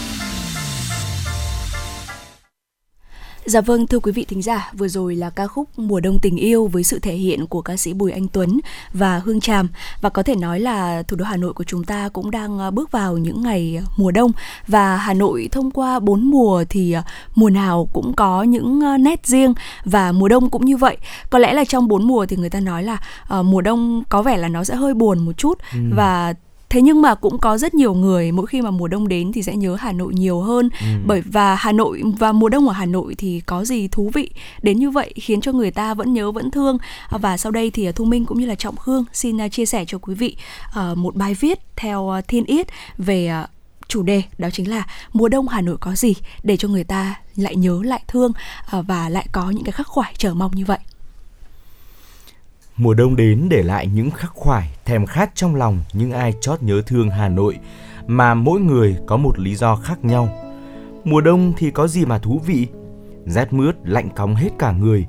Dạ vâng thưa quý vị thính giả, vừa rồi là ca khúc Mùa đông tình yêu với sự thể hiện của ca sĩ Bùi Anh Tuấn và Hương Tràm và có thể nói là thủ đô Hà Nội của chúng ta cũng đang à, bước vào những ngày mùa đông và Hà Nội thông qua bốn mùa thì à, mùa nào cũng có những à, nét riêng và mùa đông cũng như vậy. Có lẽ là trong bốn mùa thì người ta nói là uh, mùa đông có vẻ là nó sẽ hơi buồn một chút ừ. và thế nhưng mà cũng có rất nhiều người mỗi khi mà mùa đông đến thì sẽ nhớ Hà Nội nhiều hơn ừ. bởi và Hà Nội và mùa đông ở Hà Nội thì có gì thú vị đến như vậy khiến cho người ta vẫn nhớ vẫn thương và sau đây thì Thu Minh cũng như là Trọng Khương xin à, chia sẻ cho quý vị một bài viết theo Thiên Yết về chủ đề đó chính là mùa đông Hà Nội có gì để cho người ta lại nhớ lại thương và lại có những cái khắc khoải chờ mong như vậy. Mùa đông đến để lại những khắc khoải thèm khát trong lòng những ai chót nhớ thương Hà Nội mà mỗi người có một lý do khác nhau. Mùa đông thì có gì mà thú vị? Rét mướt lạnh cóng hết cả người,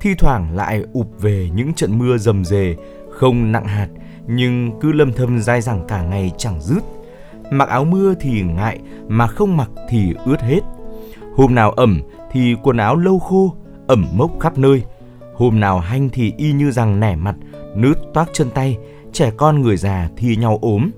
thi thoảng lại ụp về những trận mưa rầm rề, không nặng hạt nhưng cứ lâm thâm dai dẳng cả ngày chẳng dứt. Mặc áo mưa thì ngại mà không mặc thì ướt hết. Hôm nào ẩm thì quần áo lâu khô, ẩm mốc khắp nơi Hôm nào hanh thì y như rằng nẻ mặt, nứt toác chân tay, trẻ con người già thi nhau ốm.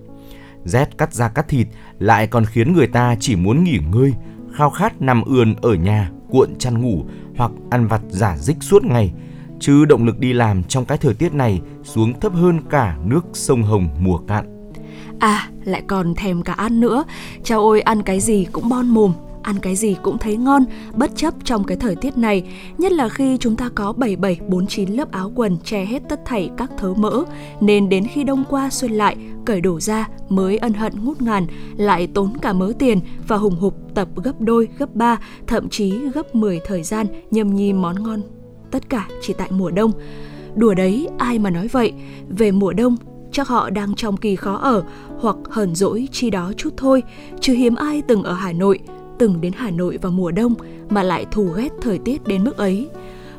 Rét cắt da cắt thịt lại còn khiến người ta chỉ muốn nghỉ ngơi, khao khát nằm ườn ở nhà, cuộn chăn ngủ hoặc ăn vặt giả dích suốt ngày. Chứ động lực đi làm trong cái thời tiết này xuống thấp hơn cả nước sông Hồng mùa cạn. À, lại còn thèm cả ăn nữa. Chao ôi ăn cái gì cũng bon mồm, ăn cái gì cũng thấy ngon, bất chấp trong cái thời tiết này, nhất là khi chúng ta có 7749 lớp áo quần che hết tất thảy các thớ mỡ, nên đến khi đông qua xuân lại, cởi đổ ra mới ân hận ngút ngàn, lại tốn cả mớ tiền và hùng hục tập gấp đôi, gấp ba, thậm chí gấp 10 thời gian nhâm nhi món ngon. Tất cả chỉ tại mùa đông. Đùa đấy, ai mà nói vậy, về mùa đông chắc họ đang trong kỳ khó ở hoặc hờn dỗi chi đó chút thôi, chứ hiếm ai từng ở Hà Nội từng đến Hà Nội vào mùa đông mà lại thù ghét thời tiết đến mức ấy.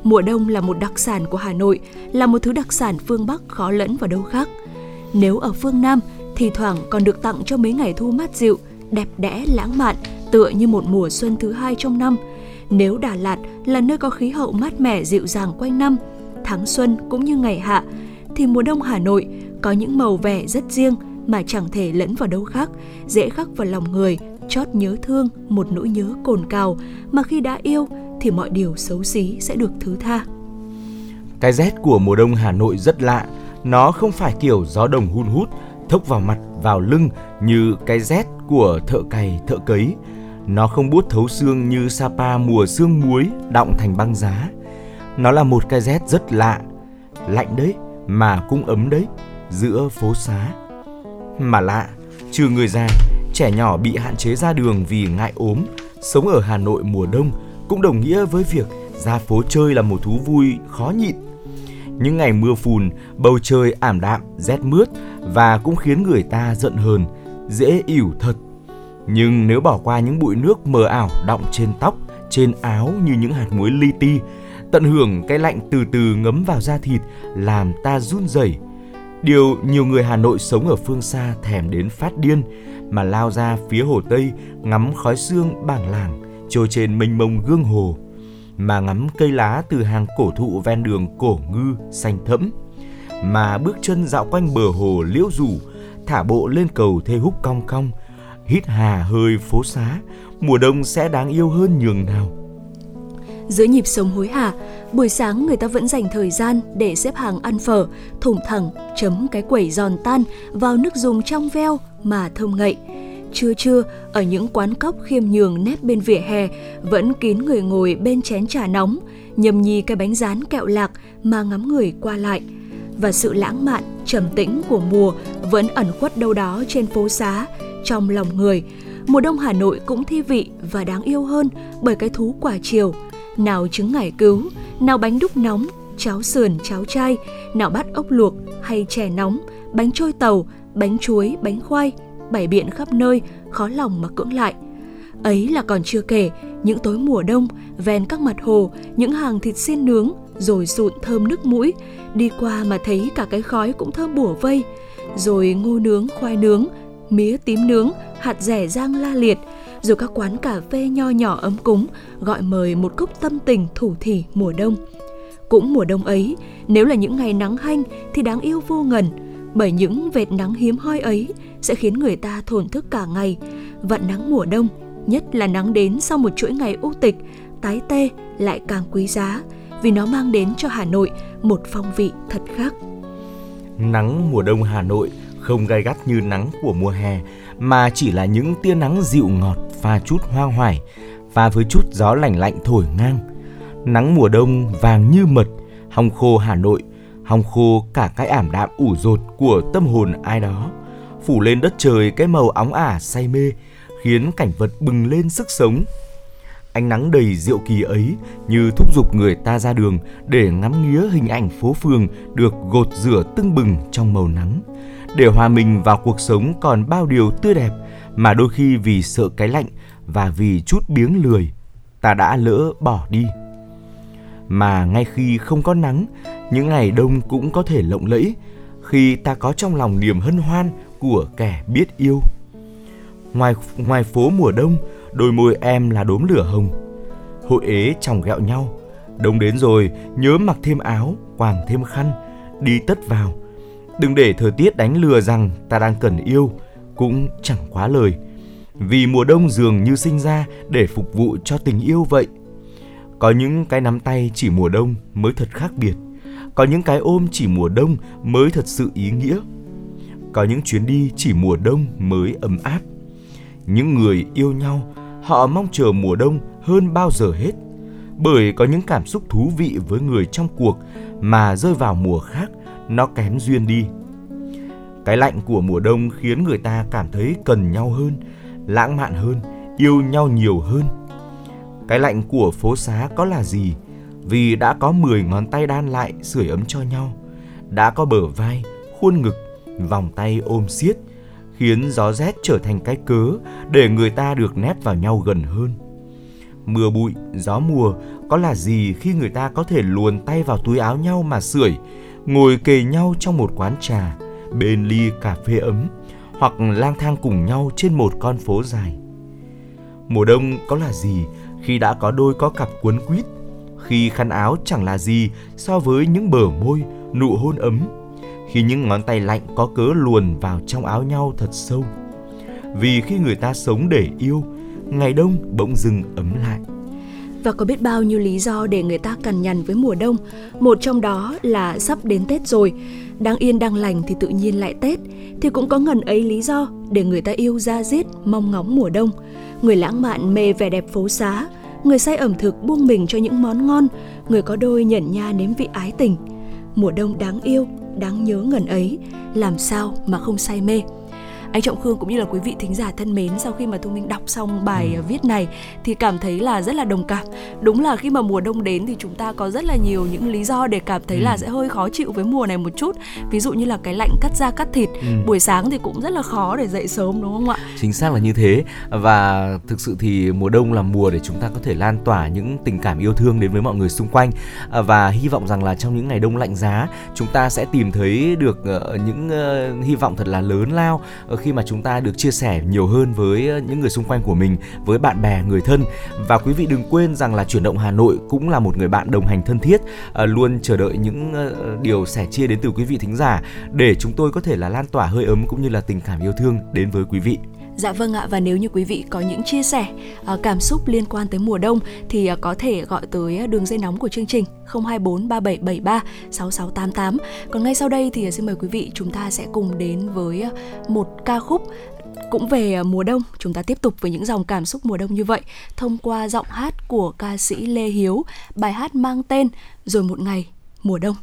Mùa đông là một đặc sản của Hà Nội, là một thứ đặc sản phương Bắc khó lẫn vào đâu khác. Nếu ở phương Nam, thì thoảng còn được tặng cho mấy ngày thu mát dịu, đẹp đẽ lãng mạn, tựa như một mùa xuân thứ hai trong năm. Nếu Đà Lạt là nơi có khí hậu mát mẻ dịu dàng quanh năm, tháng xuân cũng như ngày hạ, thì mùa đông Hà Nội có những màu vẻ rất riêng mà chẳng thể lẫn vào đâu khác, dễ khắc vào lòng người chót nhớ thương một nỗi nhớ cồn cào mà khi đã yêu thì mọi điều xấu xí sẽ được thứ tha. Cái rét của mùa đông Hà Nội rất lạ, nó không phải kiểu gió đồng hun hút, thốc vào mặt, vào lưng như cái rét của thợ cày, thợ cấy. Nó không buốt thấu xương như Sapa mùa sương muối đọng thành băng giá. Nó là một cái rét rất lạ, lạnh đấy mà cũng ấm đấy, giữa phố xá. Mà lạ, trừ người già trẻ nhỏ bị hạn chế ra đường vì ngại ốm, sống ở Hà Nội mùa đông cũng đồng nghĩa với việc ra phố chơi là một thú vui khó nhịn. Những ngày mưa phùn, bầu trời ảm đạm, rét mướt và cũng khiến người ta giận hờn, dễ ỉu thật. Nhưng nếu bỏ qua những bụi nước mờ ảo đọng trên tóc, trên áo như những hạt muối li ti, tận hưởng cái lạnh từ từ ngấm vào da thịt làm ta run rẩy. Điều nhiều người Hà Nội sống ở phương xa thèm đến phát điên, mà lao ra phía hồ Tây ngắm khói xương bảng làng, trôi trên mênh mông gương hồ, mà ngắm cây lá từ hàng cổ thụ ven đường cổ ngư, xanh thẫm, mà bước chân dạo quanh bờ hồ liễu rủ, thả bộ lên cầu thê húc cong cong, hít hà hơi phố xá, mùa đông sẽ đáng yêu hơn nhường nào. Giữa nhịp sống hối hả, buổi sáng người ta vẫn dành thời gian để xếp hàng ăn phở, thủng thẳng, chấm cái quẩy giòn tan vào nước dùng trong veo mà thơm ngậy. Trưa trưa, ở những quán cốc khiêm nhường nép bên vỉa hè, vẫn kín người ngồi bên chén trà nóng, nhầm nhi cái bánh rán kẹo lạc mà ngắm người qua lại. Và sự lãng mạn, trầm tĩnh của mùa vẫn ẩn khuất đâu đó trên phố xá, trong lòng người. Mùa đông Hà Nội cũng thi vị và đáng yêu hơn bởi cái thú quả chiều. Nào trứng ngải cứu, nào bánh đúc nóng, cháo sườn, cháo chay, nào bát ốc luộc hay chè nóng, bánh trôi tàu, bánh chuối, bánh khoai, bày biện khắp nơi, khó lòng mà cưỡng lại. Ấy là còn chưa kể những tối mùa đông ven các mặt hồ, những hàng thịt xiên nướng rồi sụn thơm nước mũi, đi qua mà thấy cả cái khói cũng thơm bủa vây, rồi ngô nướng, khoai nướng, mía tím nướng, hạt rẻ rang la liệt, dù các quán cà phê nho nhỏ ấm cúng gọi mời một cốc tâm tình thủ thỉ mùa đông. Cũng mùa đông ấy, nếu là những ngày nắng hanh thì đáng yêu vô ngần, bởi những vệt nắng hiếm hoi ấy sẽ khiến người ta thổn thức cả ngày. Vận nắng mùa đông, nhất là nắng đến sau một chuỗi ngày u tịch, tái tê lại càng quý giá vì nó mang đến cho Hà Nội một phong vị thật khác. Nắng mùa đông Hà Nội không gai gắt như nắng của mùa hè mà chỉ là những tia nắng dịu ngọt và chút hoang hoài và với chút gió lạnh lạnh thổi ngang. Nắng mùa đông vàng như mật, hong khô Hà Nội, hong khô cả cái ảm đạm ủ rột của tâm hồn ai đó, phủ lên đất trời cái màu óng ả say mê, khiến cảnh vật bừng lên sức sống. Ánh nắng đầy diệu kỳ ấy như thúc giục người ta ra đường để ngắm nghía hình ảnh phố phường được gột rửa tưng bừng trong màu nắng. Để hòa mình vào cuộc sống còn bao điều tươi đẹp mà đôi khi vì sợ cái lạnh và vì chút biếng lười, ta đã lỡ bỏ đi. Mà ngay khi không có nắng, những ngày đông cũng có thể lộng lẫy khi ta có trong lòng niềm hân hoan của kẻ biết yêu. Ngoài ngoài phố mùa đông, đôi môi em là đốm lửa hồng. Hội ế chồng ghẹo nhau, đông đến rồi nhớ mặc thêm áo, quàng thêm khăn, đi tất vào. Đừng để thời tiết đánh lừa rằng ta đang cần yêu, cũng chẳng quá lời. Vì mùa đông dường như sinh ra để phục vụ cho tình yêu vậy. Có những cái nắm tay chỉ mùa đông mới thật khác biệt. Có những cái ôm chỉ mùa đông mới thật sự ý nghĩa. Có những chuyến đi chỉ mùa đông mới ấm áp. Những người yêu nhau, họ mong chờ mùa đông hơn bao giờ hết. Bởi có những cảm xúc thú vị với người trong cuộc mà rơi vào mùa khác nó kém duyên đi. Cái lạnh của mùa đông khiến người ta cảm thấy cần nhau hơn, lãng mạn hơn, yêu nhau nhiều hơn. Cái lạnh của phố xá có là gì? Vì đã có 10 ngón tay đan lại sưởi ấm cho nhau, đã có bờ vai, khuôn ngực, vòng tay ôm siết, khiến gió rét trở thành cái cớ để người ta được nép vào nhau gần hơn. Mưa bụi, gió mùa có là gì khi người ta có thể luồn tay vào túi áo nhau mà sưởi, ngồi kề nhau trong một quán trà, bên ly cà phê ấm, hoặc lang thang cùng nhau trên một con phố dài. Mùa đông có là gì khi đã có đôi có cặp cuốn quýt, khi khăn áo chẳng là gì so với những bờ môi, nụ hôn ấm, khi những ngón tay lạnh có cớ luồn vào trong áo nhau thật sâu. Vì khi người ta sống để yêu, ngày đông bỗng dưng ấm lại và có biết bao nhiêu lý do để người ta cằn nhằn với mùa đông. Một trong đó là sắp đến Tết rồi, đang yên đang lành thì tự nhiên lại Tết, thì cũng có ngần ấy lý do để người ta yêu ra giết mong ngóng mùa đông. Người lãng mạn mê vẻ đẹp phố xá, người say ẩm thực buông mình cho những món ngon, người có đôi nhẫn nha nếm vị ái tình. Mùa đông đáng yêu, đáng nhớ ngần ấy, làm sao mà không say mê anh Trọng Khương cũng như là quý vị thính giả thân mến sau khi mà Thu Minh đọc xong bài ừ. viết này thì cảm thấy là rất là đồng cảm. Đúng là khi mà mùa đông đến thì chúng ta có rất là nhiều những lý do để cảm thấy ừ. là sẽ hơi khó chịu với mùa này một chút. Ví dụ như là cái lạnh cắt da cắt thịt, ừ. buổi sáng thì cũng rất là khó để dậy sớm đúng không ạ? Chính xác là như thế và thực sự thì mùa đông là mùa để chúng ta có thể lan tỏa những tình cảm yêu thương đến với mọi người xung quanh à, và hy vọng rằng là trong những ngày đông lạnh giá chúng ta sẽ tìm thấy được ờ, những ờ, hy vọng thật là lớn lao khi khi mà chúng ta được chia sẻ nhiều hơn với ờ, những người xung quanh của mình, với bạn bè, người thân và quý vị đừng quên rằng là chuyển động Hà Nội cũng là một người bạn đồng hành thân thiết, ờ, luôn chờ đợi những ờ, điều sẻ chia đến từ quý vị thính giả để chúng tôi có thể là lan tỏa hơi ấm cũng như là tình cảm yêu thương đến với quý vị. Dạ vâng ạ, và nếu như quý vị có những chia sẻ à, cảm xúc liên quan tới mùa đông thì à, có thể gọi tới à, đường dây nóng của chương trình 024 3773 6688. Còn ngay sau đây thì xin mời quý vị chúng ta sẽ cùng đến với một ca khúc cũng về mùa đông. Chúng ta tiếp tục với những dòng cảm xúc mùa đông như vậy. Thông qua giọng hát của ca sĩ Lê Hiếu, bài hát mang tên rồi một ngày mùa đông.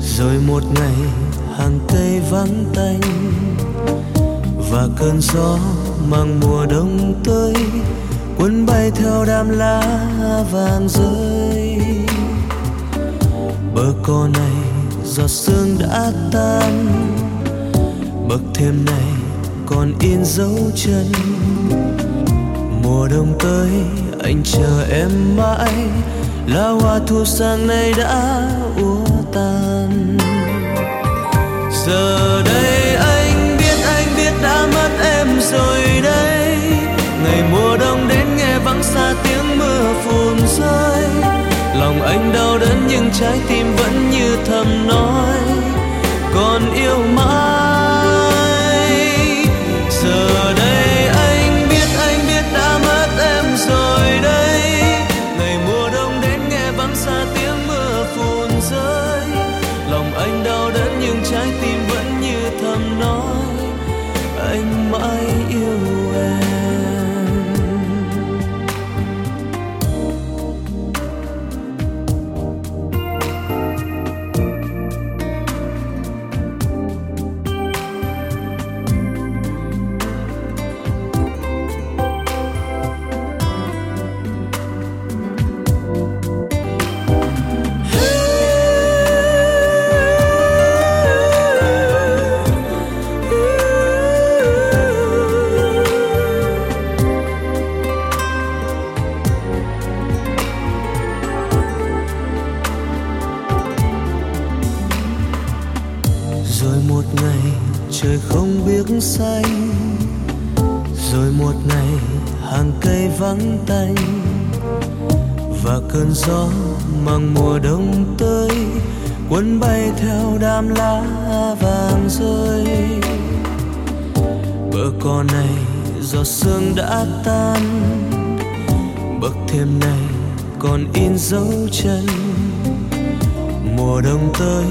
Rồi một ngày hàng cây vắng tanh, và cơn gió mang mùa đông tới, cuốn bay theo đám lá vàng rơi. Bờ cỏ này giọt sương đã tan, bậc thềm này còn in dấu chân. Mùa đông tới, anh chờ em mãi là hoa thu sang nay đã úa tàn. giờ đây anh biết anh biết đã mất em rồi đây. Ngày mùa đông đến nghe vắng xa tiếng mưa phùn rơi. Lòng anh đau đớn nhưng trái tim vẫn như thầm nói. Còn yêu mãi vắng tanh. Và cơn gió mang mùa đông tới, cuốn bay theo đám lá vàng rơi. Bờ cỏ này giọt sương đã tan, bậc thềm này còn in dấu chân. Mùa đông tới,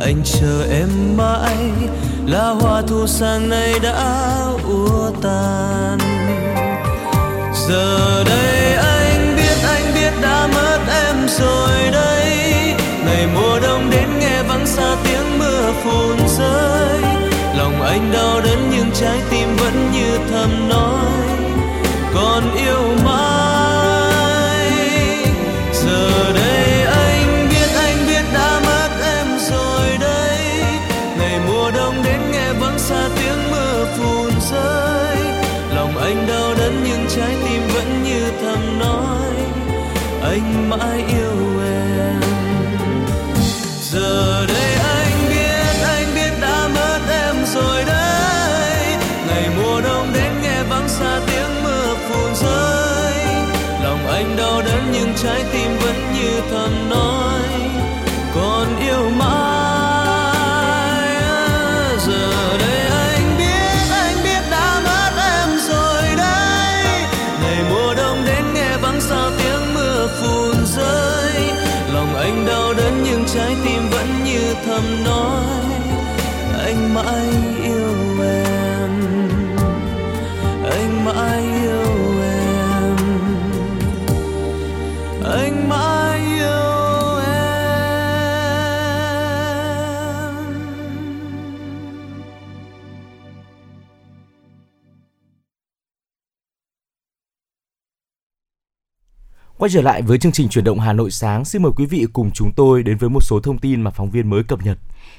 anh chờ em mãi lá hoa thu sang nay đã úa tan giờ đây anh biết anh biết đã mất em rồi đây. Ngày mùa đông đến nghe vắng xa tiếng mưa phùn rơi. Lòng anh đau đớn nhưng trái tim vẫn như thầm nói. Còn yêu mãi mãi yêu em. Giờ đây anh biết anh biết đã mất em rồi đấy ngày mùa đông đến nghe vắng xa tiếng mưa phùn rơi. Lòng anh đau đớn nhưng trái tim vẫn như thầm nói. Thầm nói anh mãi Quay trở lại với chương trình chuyển động Hà Nội sáng, xin mời quý vị cùng chúng tôi đến với một số thông tin mà phóng viên mới cập nhật.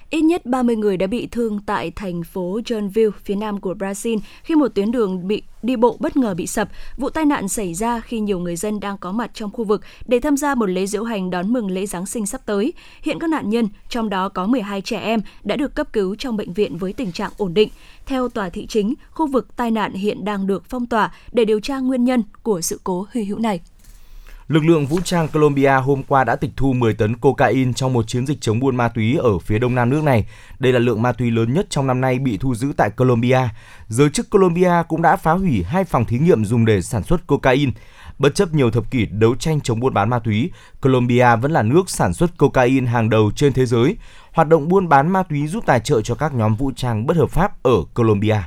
Ít nhất 30 người đã bị thương tại thành phố Joinville, phía nam của Brazil, khi một tuyến đường bị đi bộ bất ngờ bị sập. Vụ tai nạn xảy ra khi nhiều người dân đang có mặt trong khu vực để tham gia một lễ diễu hành đón mừng lễ Giáng sinh sắp tới. Hiện các nạn nhân, trong đó có 12 trẻ em, đã được cấp cứu trong bệnh viện với tình trạng ổn định. Theo tòa thị chính, khu vực tai nạn hiện đang được phong tỏa để điều tra nguyên nhân của sự cố hy hữu này. Lực lượng vũ trang Colombia hôm qua đã tịch thu 10 tấn cocaine trong một chiến dịch chống buôn ma túy ở phía đông nam nước này. Đây là lượng ma túy lớn nhất trong năm nay bị thu giữ tại Colombia. Giới chức Colombia cũng đã phá hủy hai phòng thí nghiệm dùng để sản xuất cocaine. Bất chấp nhiều thập kỷ đấu tranh chống buôn bán ma túy, Colombia vẫn là nước sản xuất cocaine hàng đầu trên thế giới. Hoạt động buôn bán ma túy giúp tài trợ cho các nhóm vũ trang bất hợp pháp ở Colombia.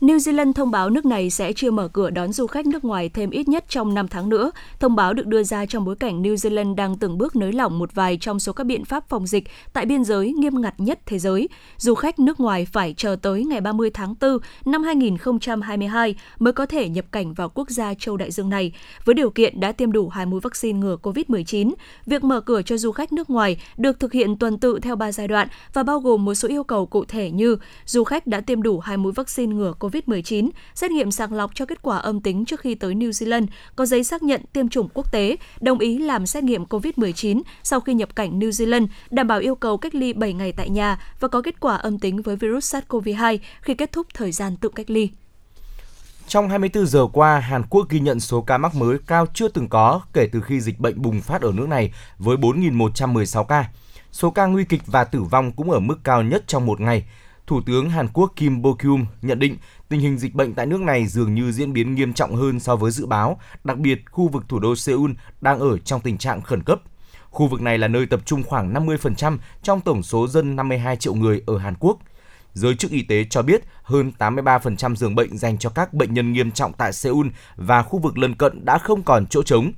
New Zealand thông báo nước này sẽ chưa mở cửa đón du khách nước ngoài thêm ít nhất trong 5 tháng nữa. Thông báo được đưa ra trong bối cảnh New Zealand đang từng bước nới lỏng một vài trong số các biện pháp phòng dịch tại biên giới nghiêm ngặt nhất thế giới. Du khách nước ngoài phải chờ tới ngày 30 tháng 4 năm 2022 mới có thể nhập cảnh vào quốc gia châu đại dương này, với điều kiện đã tiêm đủ hai mũi vaccine ngừa COVID-19. Việc mở cửa cho du khách nước ngoài được thực hiện tuần tự theo 3 giai đoạn và bao gồm một số yêu cầu cụ thể như du khách đã tiêm đủ hai mũi vaccine ngừa COVID-19, COVID-19, xét nghiệm sàng lọc cho kết quả âm tính trước khi tới New Zealand, có giấy xác nhận tiêm chủng quốc tế, đồng ý làm xét nghiệm COVID-19 sau khi nhập cảnh New Zealand, đảm bảo yêu cầu cách ly 7 ngày tại nhà và có kết quả âm tính với virus SARS-CoV-2 khi kết thúc thời gian tự cách ly. Trong 24 giờ qua, Hàn Quốc ghi nhận số ca mắc mới cao chưa từng có kể từ khi dịch bệnh bùng phát ở nước này với 4.116 ca. Số ca nguy kịch và tử vong cũng ở mức cao nhất trong một ngày. Thủ tướng Hàn Quốc Kim Bo-kyum nhận định tình hình dịch bệnh tại nước này dường như diễn biến nghiêm trọng hơn so với dự báo, đặc biệt khu vực thủ đô Seoul đang ở trong tình trạng khẩn cấp. Khu vực này là nơi tập trung khoảng 50% trong tổng số dân 52 triệu người ở Hàn Quốc. Giới chức y tế cho biết hơn 83% giường bệnh dành cho các bệnh nhân nghiêm trọng tại Seoul và khu vực lân cận đã không còn chỗ trống.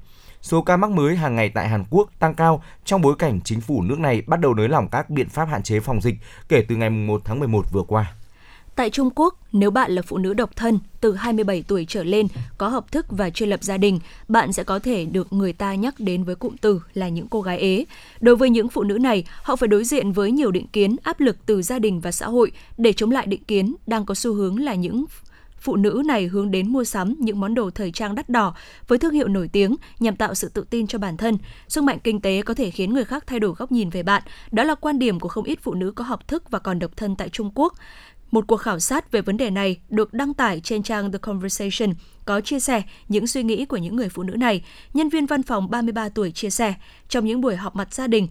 Số ca mắc mới hàng ngày tại Hàn Quốc tăng cao trong bối cảnh chính phủ nước này bắt đầu nới lỏng các biện pháp hạn chế phòng dịch kể từ ngày 1 tháng 11 vừa qua. Tại Trung Quốc, nếu bạn là phụ nữ độc thân từ 27 tuổi trở lên, có hợp thức và chưa lập gia đình, bạn sẽ có thể được người ta nhắc đến với cụm từ là những cô gái ế. Đối với những phụ nữ này, họ phải đối diện với nhiều định kiến, áp lực từ gia đình và xã hội để chống lại định kiến đang có xu hướng là những phụ nữ này hướng đến mua sắm những món đồ thời trang đắt đỏ với thương hiệu nổi tiếng nhằm tạo sự tự tin cho bản thân. Sức mạnh kinh tế có thể khiến người khác thay đổi góc nhìn về bạn. Đó là quan điểm của không ít phụ nữ có học thức và còn độc thân tại Trung Quốc. Một cuộc khảo sát về vấn đề này được đăng tải trên trang The Conversation có chia sẻ những suy nghĩ của những người phụ nữ này. Nhân viên văn phòng 33 tuổi chia sẻ, trong những buổi họp mặt gia đình,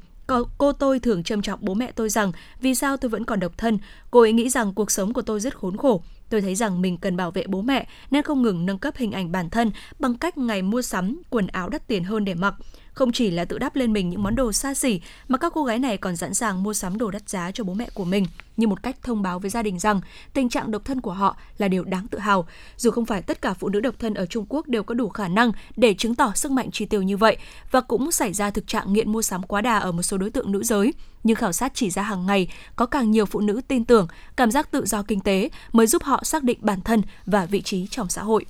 cô tôi thường trầm trọng bố mẹ tôi rằng vì sao tôi vẫn còn độc thân. Cô ấy nghĩ rằng cuộc sống của tôi rất khốn khổ. Tôi thấy rằng mình cần bảo vệ bố mẹ nên không ngừng nâng cấp hình ảnh bản thân bằng cách ngày mua sắm, quần áo đắt tiền hơn để mặc. Không chỉ là tự đắp lên mình những món đồ xa xỉ, mà các cô gái này còn sẵn sàng mua sắm đồ đắt giá cho bố mẹ của mình như một cách thông báo với gia đình rằng tình trạng độc thân của họ là điều đáng tự hào. Dù không phải tất cả phụ nữ độc thân ở Trung Quốc đều có đủ khả năng để chứng tỏ sức mạnh chi tiêu như vậy và cũng xảy ra thực trạng nghiện mua sắm quá đà ở một số đối tượng nữ giới. Nhưng khảo sát chỉ ra hàng ngày, có càng nhiều phụ nữ tin tưởng, cảm giác tự do kinh tế mới giúp họ xác định bản thân và vị trí trong xã hội.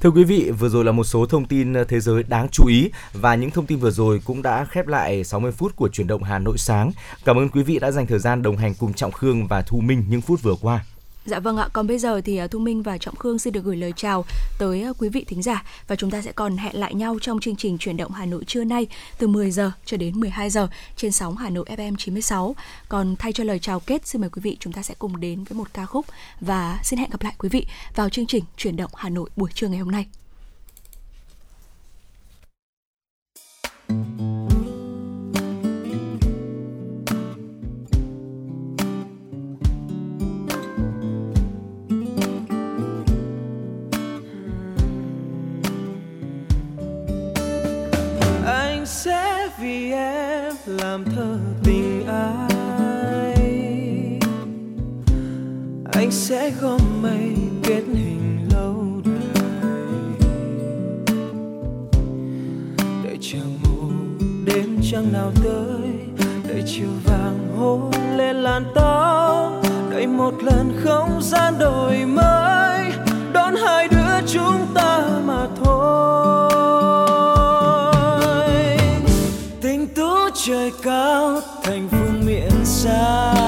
Thưa quý vị, vừa rồi là một số thông tin ờ, thế giới đáng chú ý và những thông tin vừa rồi cũng đã khép lại 60 phút của chuyển động Hà Nội sáng. Cảm ơn quý vị đã dành thời gian đồng hành cùng Trọng Khương và Thu Minh những phút vừa qua. Dạ vâng ạ, còn bây giờ thì à, Thu Minh và Trọng Khương xin được gửi lời chào tới à, quý vị thính giả và chúng ta sẽ còn hẹn lại nhau trong chương trình chuyển động Hà Nội trưa nay từ 10 giờ cho đến 12 giờ trên sóng Hà Nội FM 96. Còn thay cho lời chào kết, xin mời quý vị chúng ta sẽ cùng đến với một ca khúc và xin hẹn gặp lại quý vị vào chương trình chuyển động Hà Nội buổi trưa ngày hôm nay. Vì em làm thơ tình ai. Anh sẽ gom mây kết hình lâu đời. Đợi chờ mù đêm trăng nào tới, đợi chiều vàng hôn lên làn tóc đợi một lần không gian đổi mới, đón hai đứa chúng ta mà thôi. Trời cao thành phương miệng xa.